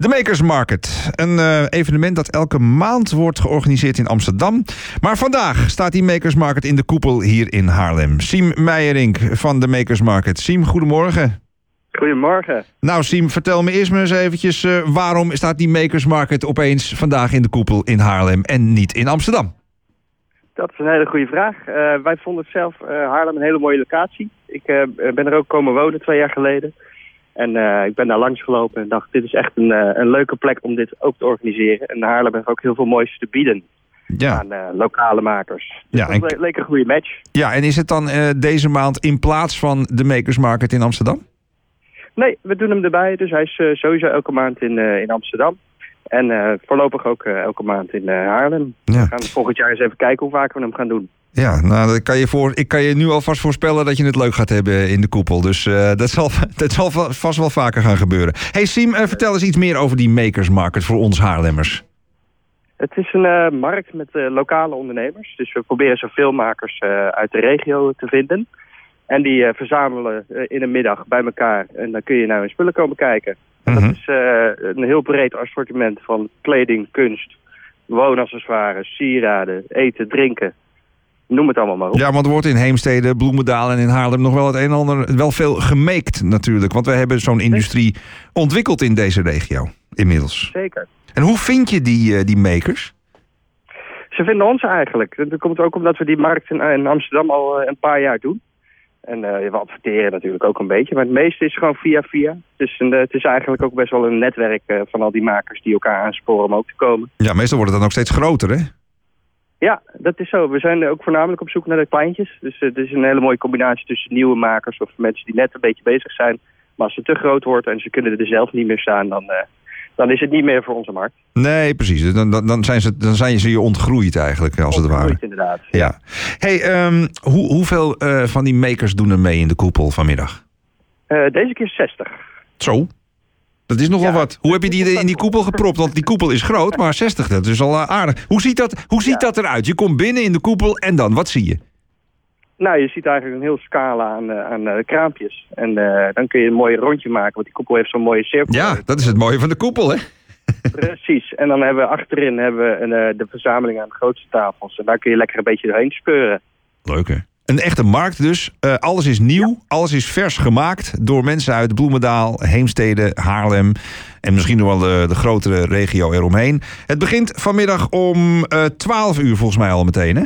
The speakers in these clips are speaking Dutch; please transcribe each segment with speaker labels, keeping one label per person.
Speaker 1: De Makers Market. Een uh, evenement dat elke maand wordt georganiseerd in Amsterdam. Maar vandaag staat die Makers Market in de koepel hier in Haarlem. Siem Meijerink van de Makers Market. Siem, goedemorgen.
Speaker 2: Goedemorgen.
Speaker 1: Nou Siem, vertel me eerst maar eens eventjes... Uh, waarom staat die Makers Market opeens vandaag in de koepel in Haarlem en niet in Amsterdam?
Speaker 2: Dat is een hele goede vraag. Uh, wij vonden zelf Haarlem een hele mooie locatie. Ik ben er ook komen wonen twee jaar geleden. En uh, ik ben daar langs gelopen en dacht, dit is echt een, uh, een leuke plek om dit ook te organiseren. En Haarlem heeft ook heel veel moois te bieden ja. aan uh, lokale makers. Dus ja, dat en... leek een goede match.
Speaker 1: Ja, en is het dan deze maand in plaats van de Makers Market in Amsterdam?
Speaker 2: Nee, we doen hem erbij. Dus hij is sowieso elke maand in, in Amsterdam. En voorlopig ook elke maand in Haarlem. Ja. We gaan volgend jaar eens even kijken hoe vaak we hem gaan doen.
Speaker 1: Ja, nou, dat kan je voor, ik kan je nu alvast voorspellen dat je het leuk gaat hebben in de koepel. Dus uh, dat, zal, dat zal vast wel vaker gaan gebeuren. Hey Siem, uh, vertel eens iets meer over die Makers Market voor ons Haarlemmers.
Speaker 2: Het is een uh, markt met lokale ondernemers. Dus we proberen zoveel makers uit de regio te vinden. En die verzamelen in een middag bij elkaar. En dan kun je naar hun spullen komen kijken. Dat is een heel breed assortiment van kleding, kunst, woonaccessoires, sieraden, eten, drinken noem het allemaal maar op.
Speaker 1: Ja, want er wordt in Heemstede, Bloemendaal en in Haarlem nog wel het een en ander wel veel gemeekt natuurlijk. Want we hebben zo'n industrie ontwikkeld in deze regio inmiddels.
Speaker 2: Zeker.
Speaker 1: En hoe vind je die, uh, die makers?
Speaker 2: Ze vinden ons eigenlijk. Dat komt ook omdat we die markt in, Amsterdam al uh, een paar jaar doen. En uh, we adverteren natuurlijk ook een beetje. Maar het meeste is gewoon via via. Dus een, het is eigenlijk ook best wel een netwerk van al die makers die elkaar aansporen om ook te komen.
Speaker 1: Ja, meestal wordt het dan ook steeds groter hè?
Speaker 2: Ja, dat is zo. We zijn ook voornamelijk op zoek naar de kleintjes. Dus het is een hele mooie combinatie tussen nieuwe makers of mensen die net een beetje bezig zijn. Maar als het te groot wordt en ze kunnen er zelf niet meer staan, dan, dan is het niet meer voor onze markt.
Speaker 1: Nee, precies. Dan, dan, dan, zijn, ze, dan zijn ze je ontgroeid eigenlijk, als
Speaker 2: ontgroeid,
Speaker 1: het ware.
Speaker 2: inderdaad.
Speaker 1: Ja. Hey, um, hoe, hoeveel uh, van die makers doen er mee in de koepel vanmiddag?
Speaker 2: Uh, deze keer 60.
Speaker 1: Zo? Dat is nogal wat. Hoe heb je die in die koepel gepropt? Want die koepel is groot, maar 60, dat is al eh, aardig. Hoe ziet dat, hoe ziet dat eruit? Je komt binnen in de koepel en dan, wat zie je?
Speaker 2: Nou, je ziet eigenlijk een heel scala aan, uh, aan uh, kraampjes. En uh, dan kun je een mooi rondje maken, want die koepel heeft zo'n mooie cirkel.
Speaker 1: Ja, dat is het mooie van de koepel, hè?
Speaker 2: Precies. En dan hebben we achterin hebben we een, de verzameling aan de grootste tafels. En daar kun je lekker een beetje doorheen speuren.
Speaker 1: Leuk, hè? Een echte markt dus. Uh, alles is nieuw, alles is vers gemaakt door mensen uit Bloemendaal, Heemstede, Haarlem en misschien nog wel de, de grotere regio eromheen. Het begint vanmiddag om uh, 12 uur volgens mij al meteen, hè?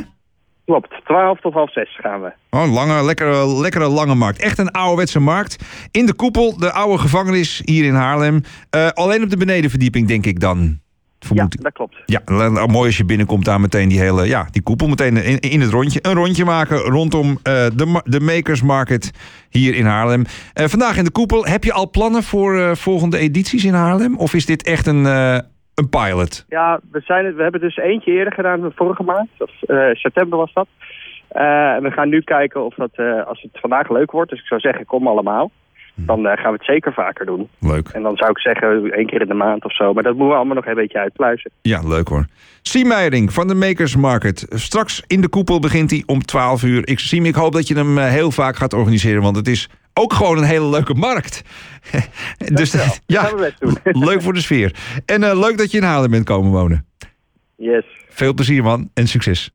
Speaker 2: Klopt, 12 tot half 6 gaan we.
Speaker 1: Oh, lange, lekkere, lekkere lange markt. Echt een ouderwetse markt. In de koepel, de oude gevangenis hier in Haarlem. Uh, alleen op de benedenverdieping, denk ik dan.
Speaker 2: Ja, dat klopt.
Speaker 1: Ja, mooi als je binnenkomt daar meteen die hele ja, die koepel meteen in, in het rondje. Een rondje maken rondom uh, de, de Makers Market hier in Haarlem. Uh, vandaag in de koepel. Heb je al plannen voor volgende edities in Haarlem? Of is dit echt een, een pilot?
Speaker 2: Ja, we, zijn, we hebben dus eentje eerder gedaan, vorige maand. Of, september was dat. we gaan nu kijken of dat, als het vandaag leuk wordt. Dus ik zou zeggen, kom allemaal. Hm. dan gaan we het zeker vaker doen.
Speaker 1: Leuk.
Speaker 2: En dan zou ik zeggen één keer in de maand of zo. Maar dat moeten we allemaal nog een beetje uitpluizen.
Speaker 1: Ja, leuk hoor. Siem Meijering van de Makers Market. Straks in de koepel begint hij om 12 uur. Ik, Siem, ik hoop dat je hem eh, heel vaak gaat organiseren. Want het is ook gewoon een hele leuke markt.
Speaker 2: dus dat ja,
Speaker 1: leuk voor de sfeer. En uh, leuk dat je in Haarlem bent komen wonen.
Speaker 2: Yes.
Speaker 1: Veel plezier man en succes.